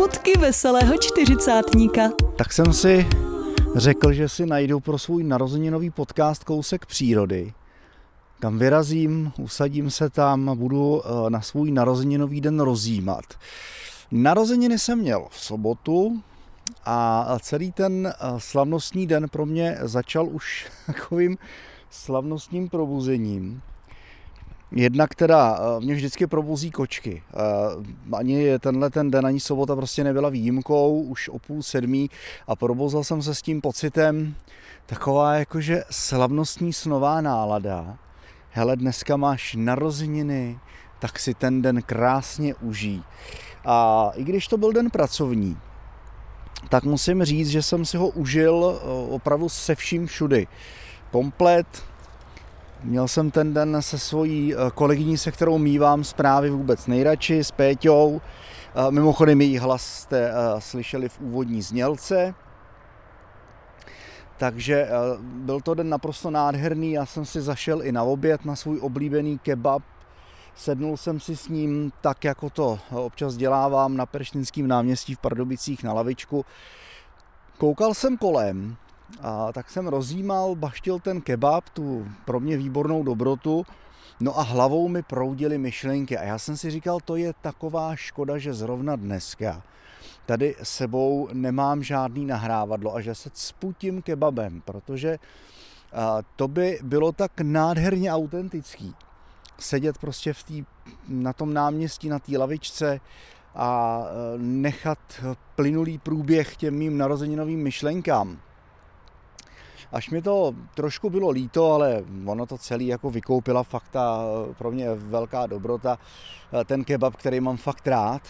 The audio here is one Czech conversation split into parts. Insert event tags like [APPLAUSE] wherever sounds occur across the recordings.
Smutky veselého čtyřicátníka. Tak jsem si řekl, že si najdu pro svůj narozeninový podcast kousek přírody, kam vyrazím, usadím se tam a budu eh, na svůj narozeninový den rozjímat. Narozeniny jsem měl v sobotu a celý ten eh, slavnostní den pro mě začal už [LAUGHS] takovým slavnostním probuzením. Jedna, která eh, mě vždycky probuzí kočky. Eh, ani tenhle ten den, ani sobota prostě nebyla výjimkou, už o půl sedmí a probouzal jsem se s tím pocitem taková jakože slavnostní snová nálada. Hele, dneska máš narozeniny, tak si ten den krásně užij. A i když to byl den pracovní, tak musím říct, že jsem si ho užil eh, opravdu se vším všudy. Komplet, Měl jsem ten den se svojí eh, kolegyní, se kterou mývám zprávy vůbec nejradši, s Péťou. Eh, mimochodem její hlas jste slyšeli v úvodní znělce. Takže byl to den naprosto nádherný, já jsem si zašel i na oběd na svůj oblíbený kebab Sednul jsem si s ním tak, jako to občas dělávám na Perštinském náměstí v Pardubicích na lavičku. Koukal jsem kolem a tak jsem rozjímal, baštil ten kebab, tu pro mě výbornou dobrotu, no a hlavou mi proudily myšlenky a já jsem si říkal, to je taková škoda, že zrovna dneska tady sebou nemám žádný nahrávadlo a že se cputím kebabem, protože to by bylo tak nádherně autentický sedět prostě v tý, na tom náměstí, na té lavičce a e, nechat plynulý průběh těm mým narozeninovým myšlenkám. Až mi to trošku bylo líto, ale ono to celý jako vykoupila fakta, e, pro mě velká dobrota. E, ten kebab, který mám fakt rád,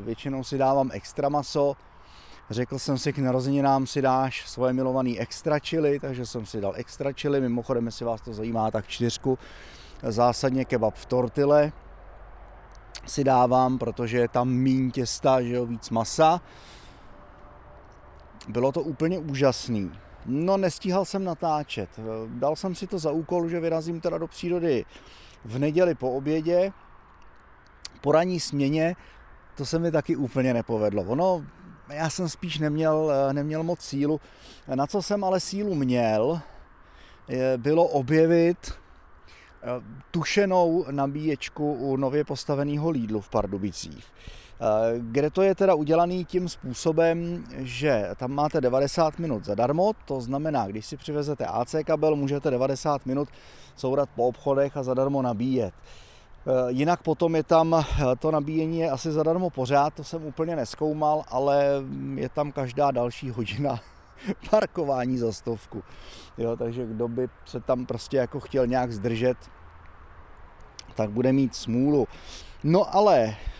většinou si dávám extra maso, Řekl jsem si, k narozeninám si dáš svoje milovaný extra chili, takže jsem si dal extra chili, mimochodem, jestli vás to zajímá, tak čtyřku zásadně kebab v tortile si dávám, protože je tam míň těsta, že jo, víc masa. Bylo to úplně úžasný. No, nestíhal jsem natáčet. Dal jsem si to za úkol, že vyrazím teda do přírody v neděli po obědě. Po ranní směně to se mi taky úplně nepovedlo. Ono, já jsem spíš neměl, neměl moc sílu. Na co jsem ale sílu měl, bylo objevit Eh, tušenou nabíječku u nově postaveného Lidlu v Pardubicích. Eh, kde to je teda udělaný tím způsobem, že tam máte 90 minut zadarmo, to znamená, když si přivezete AC kabel, můžete 90 minut sourat po obchodech a zadarmo nabíjet. Eh, jinak potom je tam, to nabíjení je asi zadarmo pořád, to jsem úplně neskoumal, ale je tam každá další hodina [LAUGHS] parkování za stovku. Jo, takže kdo by se tam prostě jako chtěl nějak zdržet, tak bude mít smůlu. No ale eh,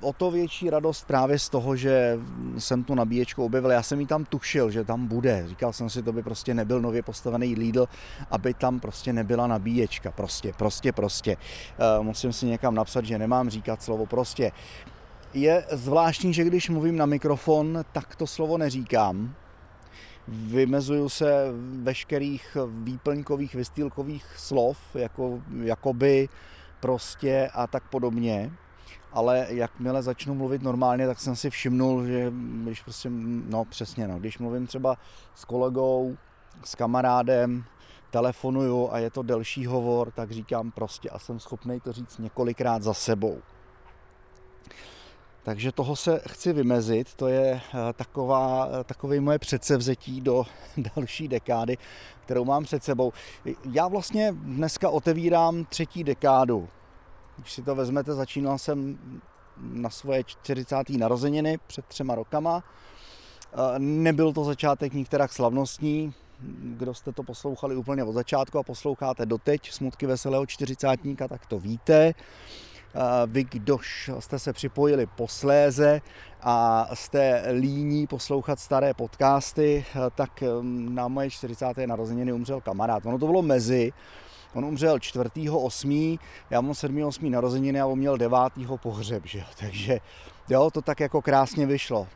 o to větší radost právě z toho, že jsem tu nabíječku objevil. Já jsem ji tam tušil, že tam bude. Říkal jsem si, to by prostě nebyl nově postavený Lidl, aby tam prostě nebyla nabíječka. Prostě, prostě, prostě. Eh, musím si někam napsat, že nemám říkat slovo prostě. Je zvláštní, že když mluvím na mikrofon, tak to slovo neříkám. Vymezuju se veškerých výplňkových, vystýlkových slov, jako, jakoby, prostě a tak podobně. Ale jakmile začnu mluvit normálně, tak jsem si všimnul, že když prostě, no přesně, no, když mluvím třeba s kolegou, s kamarádem, telefonuju a je to delší hovor, tak říkám prostě a jsem schopný to říct několikrát za sebou. Takže toho se chci vymezit, to je eh, taková, eh, takové moje předsevzetí do [LAUGHS] další dekády, kterou mám před sebou. Já vlastně dneska otevírám třetí dekádu. Když si to vezmete, začínal jsem na svoje 40. narozeniny před třema rokama. Eh, nebyl to začátek nikterak slavnostní, kdo jste to poslouchali úplně od začátku a posloucháte doteď smutky veselého čtyřicátníka, tak to víte. Vy, kdož jste se připojili posléze a jste líní poslouchat staré podcasty, tak um, na moje 40. narozeniny umřel kamarád. Ono to bylo mezi, On umřel 4.8., já mám 7.8. narozeniny a on měl 9. pohřeb, že jo? [LAUGHS] takže jo, to tak jako krásně vyšlo.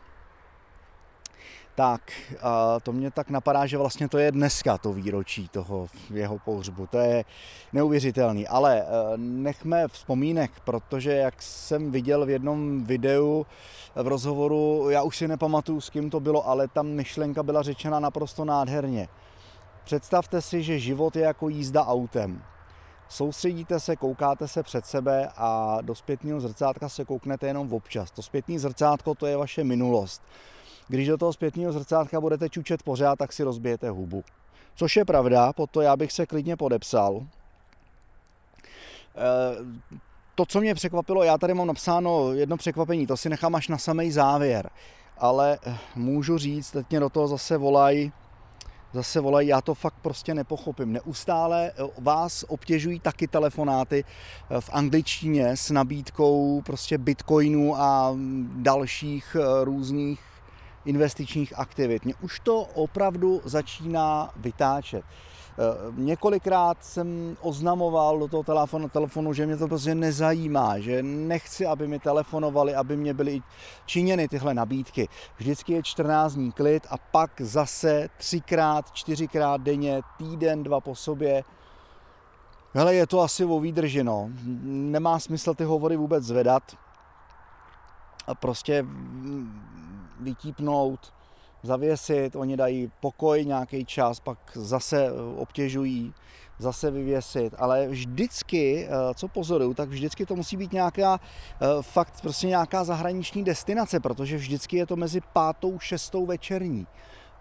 tak a to mě tak napadá, že vlastně to je dneska to výročí toho jeho pohřbu. To je neuvěřitelný. Ale eh, nechme vzpomínek, protože jak jsem viděl v jednom videu v rozhovoru, já už si nepamatuju, s kým to bylo, ale tam myšlenka byla řečena naprosto nádherně. Představte si, že život je jako jízda autem. Soustředíte se, koukáte se před sebe a do zpětného zrcátka se kouknete jenom občas. To zpětné zrcátko to je vaše minulost. Když do toho zpětného zrcátka budete čučet pořád, tak si rozbijete hubu. Což je pravda, po to já bych se klidně podepsal. Eh, to, co mě překvapilo, já tady mám napsáno jedno překvapení, to si nechám až na samý závěr. Ale eh, můžu říct, teď mě do toho zase volají zase volají, já to fakt prostě nepochopím. Neustále eh, vás obtěžují taky telefonáty eh, v angličtině s nabídkou prostě bitcoinů a dalších eh, různých investičních aktivit. Mě už to opravdu začíná vytáčet. Eh, několikrát jsem oznamoval do toho telefonu, telefonu, že mě to prostě nezajímá, že nechci, aby mi telefonovali, aby mě byly činěny tyhle nabídky. Vždycky je 14 dní klid a pak zase třikrát, čtyřikrát denně, týden, dva po sobě. Hele, je to asi o výdrži, no. Nemá smysl ty hovory vůbec zvedat. A prostě vytípnout, zavěsit, oni dají pokoj nějaký čas, pak zase eh, obtěžují, zase vyvěsit, ale vždycky, eh, co pozoruju, tak vždycky to musí být nějaká eh, fakt prostě nějaká zahraniční destinace, protože vždycky je to mezi pátou, šestou večerní.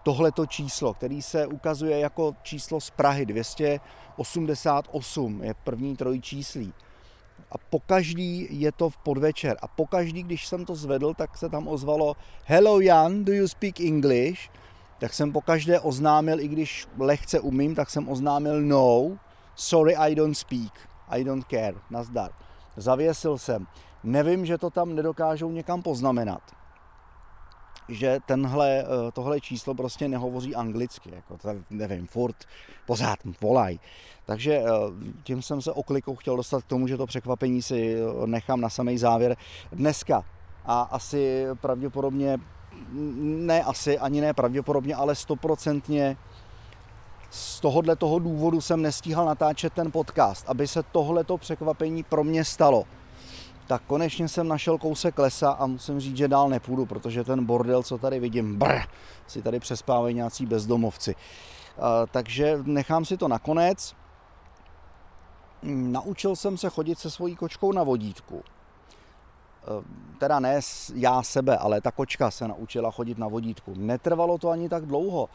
Tohleto číslo, který se ukazuje jako číslo z Prahy, 288 je první trojčíslí a pokaždý je to v podvečer. A pokaždý, když jsem to zvedl, tak se tam ozvalo Hello Jan, do you speak English? Tak jsem pokaždé oznámil, i když lehce umím, tak jsem oznámil no, sorry I don't speak, I don't care, nazdar. Zavěsil jsem. Nevím, že to tam nedokážou někam poznamenat že tenhle, eh, tohle číslo prostě nehovoří anglicky, jako to, nevím, furt, pořád volaj. Takže eh, tím jsem se oklikou chtěl dostat k tomu, že to překvapení si eh, nechám na samý závěr dneska. A asi pravděpodobně, ne asi, ani ne pravděpodobně, ale stoprocentně z tohohle toho důvodu jsem nestíhal natáčet ten podcast, aby se tohleto překvapení pro mě stalo tak konečně jsem našel kousek lesa a musím říct, že dál nepůjdu, protože ten bordel, co tady vidím, brr, si tady přespávají nějací bezdomovci. Takže nechám si to nakonec. Naučil jsem se chodit se svojí kočkou na vodítku. Teda ne já sebe, ale ta kočka se naučila chodit na vodítku. Netrvalo to ani tak dlouho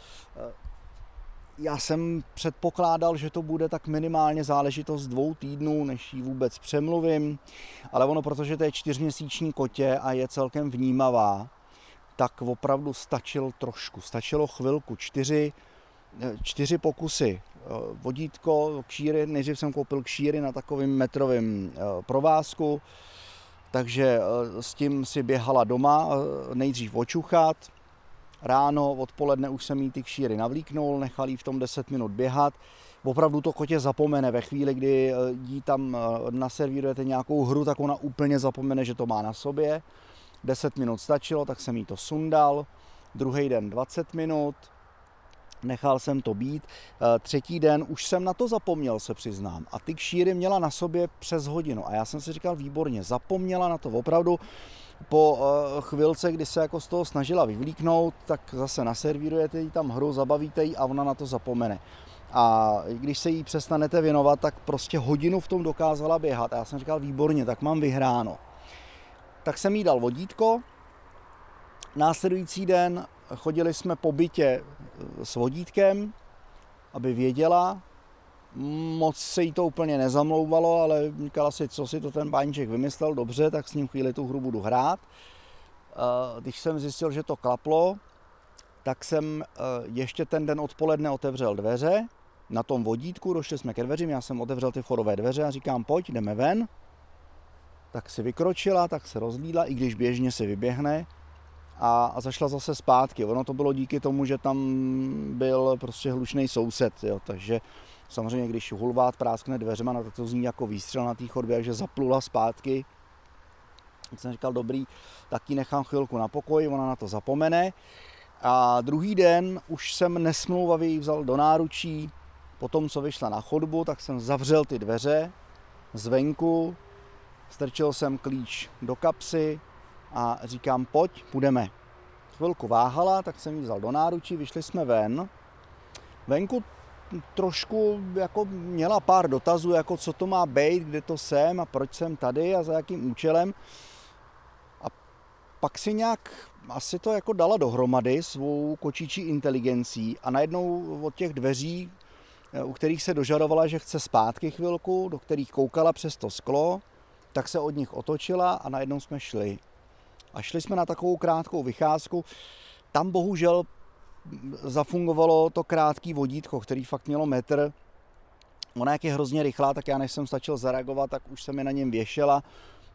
já jsem předpokládal, že to bude tak minimálně záležitost dvou týdnů, než ji vůbec přemluvím, ale ono, protože to je čtyřměsíční kotě a je celkem vnímavá, tak opravdu stačil trošku, stačilo chvilku, čtyři, čtyři pokusy. Vodítko, kšíry, nejdřív jsem koupil kšíry na takovým metrovém eh, provázku, takže eh, s tím si běhala doma, eh, nejdřív očuchat, ráno, odpoledne už jsem jí ty kšíry navlíknul, nechal jí v tom 10 minut běhat. Opravdu to kotě zapomene ve chvíli, kdy eh, jí tam eh, naservírujete nějakou hru, tak ona úplně zapomene, že to má na sobě. 10 minut stačilo, tak jsem jí to sundal. Druhý den 20 minut, nechal jsem to být. Eh, třetí den už jsem na to zapomněl, se přiznám. A ty kšíry měla na sobě přes hodinu. A já jsem si říkal, výborně, zapomněla na to opravdu po eh, chvilce, kdy se jako z toho snažila vyvlíknout, tak zase naservírujete jí tam hru, zabavíte jí a ona na to zapomene. A když se jí přestanete věnovat, tak prostě hodinu v tom dokázala běhat. A já jsem říkal, výborně, tak mám vyhráno. Tak jsem jí dal vodítko. Následující den chodili jsme po bytě eh, s vodítkem, aby věděla, moc se jí to úplně nezamlouvalo, ale říkala si, co si to ten báníček vymyslel, dobře, tak s ním chvíli tu hru budu hrát. Když jsem zjistil, že to klaplo, tak jsem e, ještě ten den odpoledne otevřel dveře na tom vodítku, došli jsme ke dveřím, já jsem otevřel ty forové dveře a říkám, pojď, jdeme ven. Tak si vykročila, tak se rozlídla, i když běžně si vyběhne a, a zašla zase zpátky. Ono to bylo díky tomu, že tam byl prostě hlučný soused, jo, takže Samozřejmě, když hulvát práskne dveřma, no, tak to zní jako výstřel na té chodbě, takže zaplula zpátky. Tak jsem říkal, dobrý, tak ji nechám chvilku na pokoji, ona na to zapomene. A druhý den už jsem nesmlouvavě ji vzal do náručí. Potom, co vyšla na chodbu, tak jsem zavřel ty dveře zvenku, strčil jsem klíč do kapsy a říkám, pojď, půjdeme. Chvilku váhala, tak jsem ji vzal do náručí, vyšli jsme ven. Venku trošku jako měla pár dotazů, jako co to má být, kde to jsem a proč jsem tady a za jakým účelem. A pak si nějak asi to jako dala dohromady svou kočičí inteligencí a najednou od těch dveří, u kterých se dožadovala, že chce zpátky chvilku, do kterých koukala přes to sklo, tak se od nich otočila a najednou jsme šli. A šli jsme na takovou krátkou vycházku. Tam bohužel zafungovalo to krátký vodítko, který fakt mělo metr. Ona jak je hrozně rychlá, tak já než jsem stačil zareagovat, tak už se mi na něm věšela.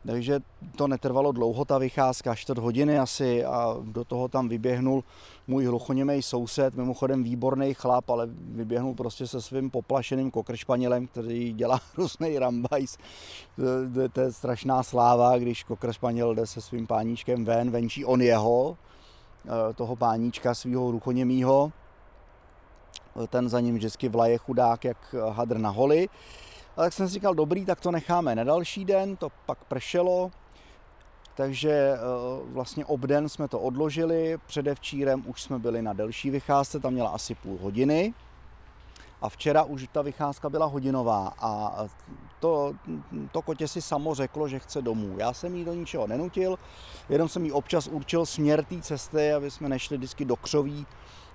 Takže to netrvalo dlouho, ta vycházka, čtvrt hodiny asi a do toho tam vyběhnul můj hluchoněmej soused, mimochodem výborný chlap, ale vyběhnul prostě se svým poplašeným kokršpanělem, který dělá [LAUGHS] různý rambajs. To je strašná sláva, když kokršpaněl jde se svým páníčkem ven, venčí on jeho, Eh, toho páníčka svého ruchoněmýho. Ten za ním vždycky vlaje chudák jak hadr na holi. A tak jsem si říkal, dobrý, tak to necháme na další den, to pak pršelo, takže eh, vlastně obden jsme to odložili, předevčírem už jsme byli na delší vycházce, tam měla asi půl hodiny. A včera už ta vycházka byla hodinová a to, to kotě si samo řeklo, že chce domů. Já jsem jí do ničeho nenutil, jenom jsem jí občas určil směr té cesty, aby jsme nešli vždycky do křoví,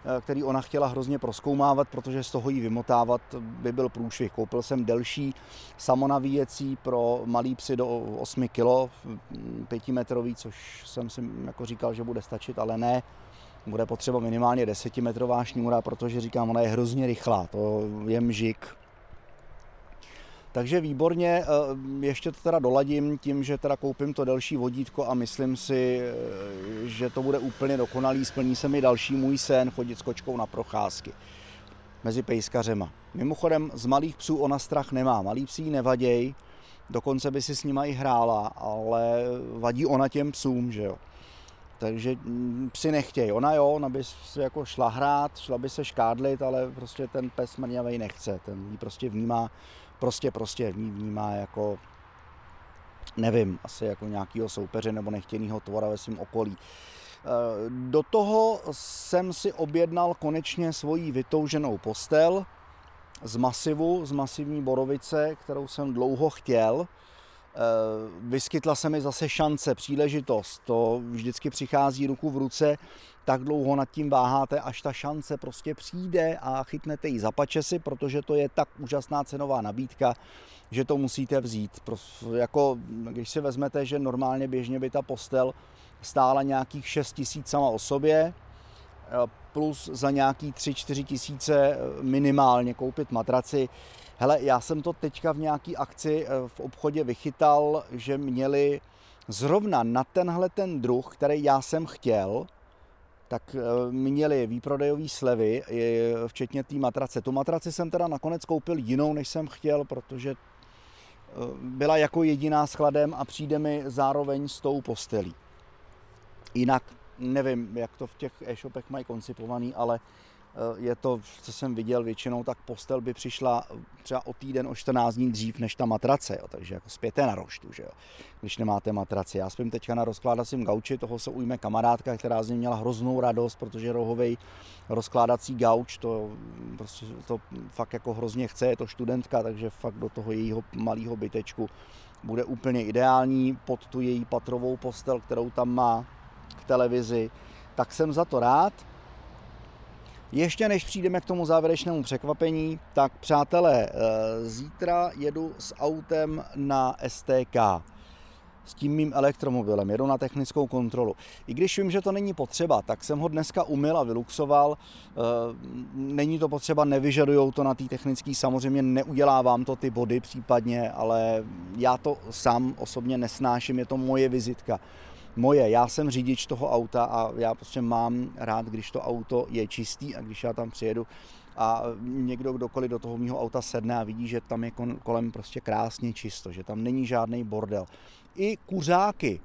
eh, který ona chtěla hrozně proskoumávat, protože z toho jí vymotávat by byl průšvih. Koupil jsem delší samonavíjecí pro malý psy do 8 kg, 5 metrový, což jsem si jako říkal, že bude stačit, ale ne bude potřeba minimálně desetimetrová šňůra, protože říkám, ona je hrozně rychlá, to je mžik. Takže výborně, eh, ještě to teda doladím tím, že teda koupím to delší vodítko a myslím si, eh, že to bude úplně dokonalý, splní se mi další můj sen chodit s kočkou na procházky mezi pejskařema. Mimochodem z malých psů ona strach nemá, malí psí nevaděj, dokonce by si s nima i hrála, ale vadí ona těm psům, že jo takže mm, psi nechtějí. Ona jo, ona by se jako šla hrát, šla by se škádlit, ale prostě ten pes mrňavej nechce. Ten jí prostě vnímá, prostě prostě vnímá jako, nevím, asi jako nějakýho soupeře nebo nechtěnýho tvora ve svém okolí. Eh, do toho jsem si objednal konečně svoji vytouženou postel z masivu, z masivní borovice, kterou jsem dlouho chtěl. Eh, vyskytla se mi zase šance, příležitost. To vždycky přichází ruku v ruce, tak dlouho nad tím váháte, až ta šance prostě přijde a chytnete ji za pačesy, protože to je tak úžasná cenová nabídka, že to musíte vzít. Jako, když si vezmete, že normálně běžně by ta postel stála nějakých 6 tisíc sama o sobě, eh, plus za nějaký 3-4 tisíce minimálně koupit matraci, Hele, já jsem to teďka v nějaký akci eh, v obchodě vychytal, že měli zrovna na tenhle ten druh, který já jsem chtěl, tak eh, měli výprodejové slevy, včetně té matrace. Tu matraci jsem teda nakonec koupil jinou, než jsem chtěl, protože eh, byla jako jediná s chladem a přijde mi zároveň s tou postelí. Jinak nevím, jak to v těch e-shopech mají koncipovaný, ale Eh, je to, co jsem viděl většinou, tak postel by přišla třeba o týden, o 14 dní dřív než ta matrace, jo, takže jako zpěté na roštu, že jo, když nemáte matraci. Já spím teďka na rozkládacím gauči, toho se ujme kamarádka, která z něj měla hroznou radost, protože rohovej rozkládací gauč, to, prostě, to fakt jako hrozně chce, je to studentka, takže fakt do toho jejího malého bytečku bude úplně ideální pod tu její patrovou postel, kterou tam má k televizi. Tak jsem za to rád. Ještě než přijdeme k tomu závěrečnému překvapení, tak přátelé, eh, zítra jedu s autem na STK s tím mým elektromobilem, jedu na technickou kontrolu. I když vím, že to není potřeba, tak jsem ho dneska umyl a vyluxoval. Eh, není to potřeba, nevyžadujou to na té technické, samozřejmě neudělávám to ty body případně, ale já to sám osobně nesnáším, je to moje vizitka moje. Já jsem řidič toho auta a já prostě mám rád, když to auto je čistý a když já tam přijedu a někdo, kdokoliv do toho mého auta sedne a vidí, že tam je kolem prostě krásně čisto, že tam není žádný bordel. I kuřáky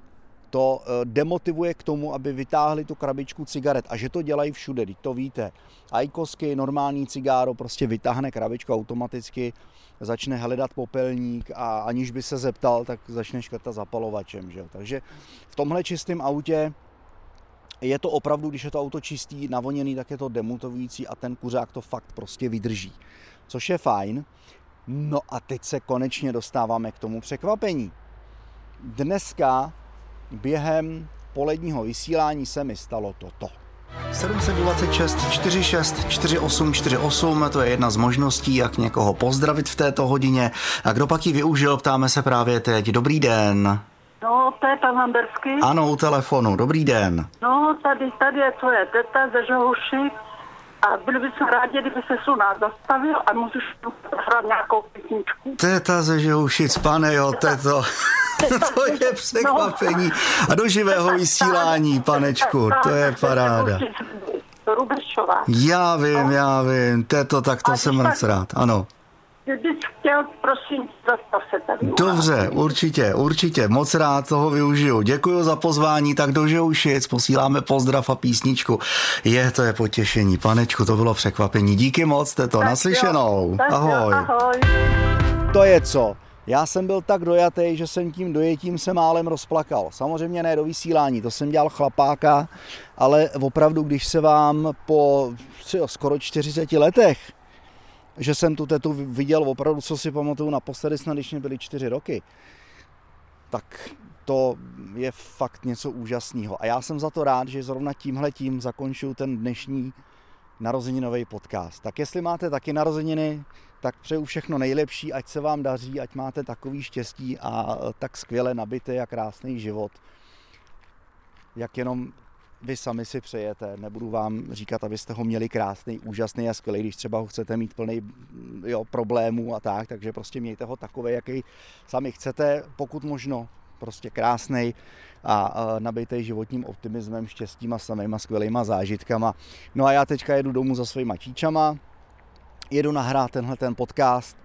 to eh, demotivuje k tomu, aby vytáhli tu krabičku cigaret a že to dělají všude, teď to víte. Ajkosky, normální cigáro, prostě vytáhne krabičku automaticky, začne hledat popelník a aniž by se zeptal, tak začne škrtat zapalovačem. Že? Takže v tomhle čistém autě je to opravdu, když je to auto čistý, navoněný, tak je to demotivující a ten kuřák to fakt prostě vydrží. Což je fajn. No a teď se konečně dostáváme k tomu překvapení. Dneska během poledního vysílání se mi stalo toto. 726 46 48 48, to je jedna z možností, jak někoho pozdravit v této hodině. A kdo pak ji využil, ptáme se právě teď. Dobrý den. No, to je pan Lamberský. Ano, u telefonu. Dobrý den. No, tady, tady je tvoje teta ze Žohuši a byli bychom rádi, kdyby se u nás zastavil a můžeš hrát nějakou písničku. Teta ze Žehušic, pane jo, teto. [LAUGHS] to je překvapení. A do živého vysílání, panečku, to je paráda. Rubešová. Já vím, já vím, teto, tak to A jsem když moc tak- rád, ano. Chtěl, prosím, zastav se tady. u nás. Dobře, určitě, určitě, moc rád toho využiju. Děkuji za pozvání, tak do Žehušic posíláme pozdrav a písničku. Je, to je potěšení, panečku, to bylo překvapení. Díky moc, Tak jo, naslyšenou. tak jo, Ahoj. ahoj. To je co? Já jsem byl tak dojatý, že jsem tím dojetím se málem rozplakal. Samozřejmě ne do vysílání, to jsem dělal chlapáka, ale opravdu, když se vám po co, skoro 40 letech, že jsem tu tetu viděl opravdu, co si pamatuju naposledy, snad když mě byly 4 roky, tak to je fakt něco úžasného. A já jsem za to rád, že zrovna tímhle tím zakončuju ten dnešní narozeninový podcast. Tak jestli máte taky narozeniny, tak přeju všechno nejlepší, ať se vám daří, ať máte takový štěstí a tak skvěle nabitý a krásný život, jak jenom vy sami si přejete. Nebudu vám říkat, abyste ho měli krásný, úžasný a skvělý, když třeba ho chcete mít plný jo, problémů a tak, takže prostě mějte ho takový, jaký sami chcete, pokud možno prostě krásný a, a nabitej životním optimismem, štěstím a samýma skvělýma zážitkama. No a já teďka jedu domů za svýma číčama, jedu nahrát tenhle ten podcast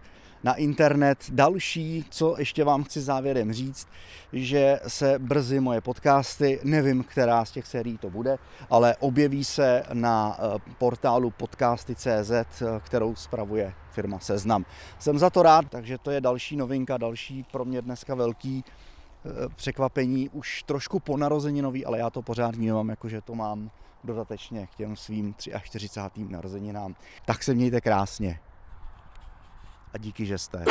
na internet. Další, co ještě vám chci závěrem říct, že se brzy moje podcasty, nevím, která z těch sérií to bude, ale objeví se na eh, portálu podcasty.cz, eh, kterou spravuje firma Seznam. Jsem za to rád, takže to je další novinka, další pro mě dneska velký překvapení, už trošku po narozeninový, ale já to pořád vnímám, jakože to mám dodatečně k těm svým 43. narozeninám. Tak se mějte krásně. A díky, že jste.